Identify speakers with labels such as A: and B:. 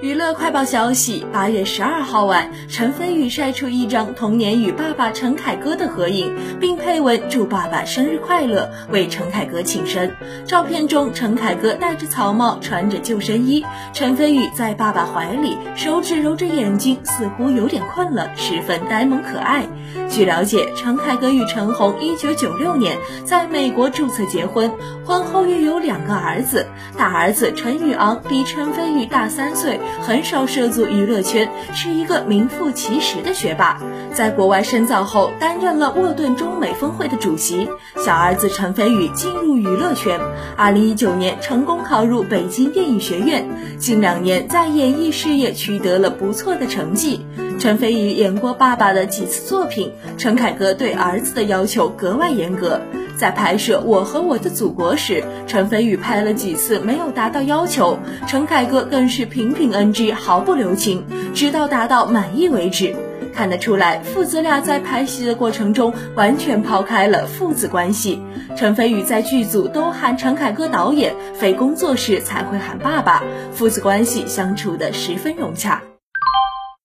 A: 娱乐快报消息：八月十二号晚，陈飞宇晒出一张童年与爸爸陈凯歌的合影，并配文祝爸爸生日快乐，为陈凯歌庆生。照片中，陈凯歌戴着草帽，穿着救生衣，陈飞宇在爸爸怀里，手指揉着眼睛，似乎有点困了，十分呆萌可爱。据了解，陈凯歌与陈红一九九六年在美国注册结婚，婚后育有两个儿子，大儿子陈宇昂比陈飞宇大三岁。很少涉足娱乐圈，是一个名副其实的学霸。在国外深造后，担任了沃顿中美峰会的主席。小儿子陈飞宇进入娱乐圈，二零一九年成功考入北京电影学院，近两年在演艺事业取得了不错的成绩。陈飞宇演过爸爸的几次作品，陈凯歌对儿子的要求格外严格。在拍摄《我和我的祖国》时，陈飞宇拍了几次没有达到要求，陈凯歌更是频频 NG，毫不留情，直到达到满意为止。看得出来，父子俩在拍戏的过程中完全抛开了父子关系。陈飞宇在剧组都喊陈凯歌导演，非工作时才会喊爸爸，父子关系相处的十分融洽。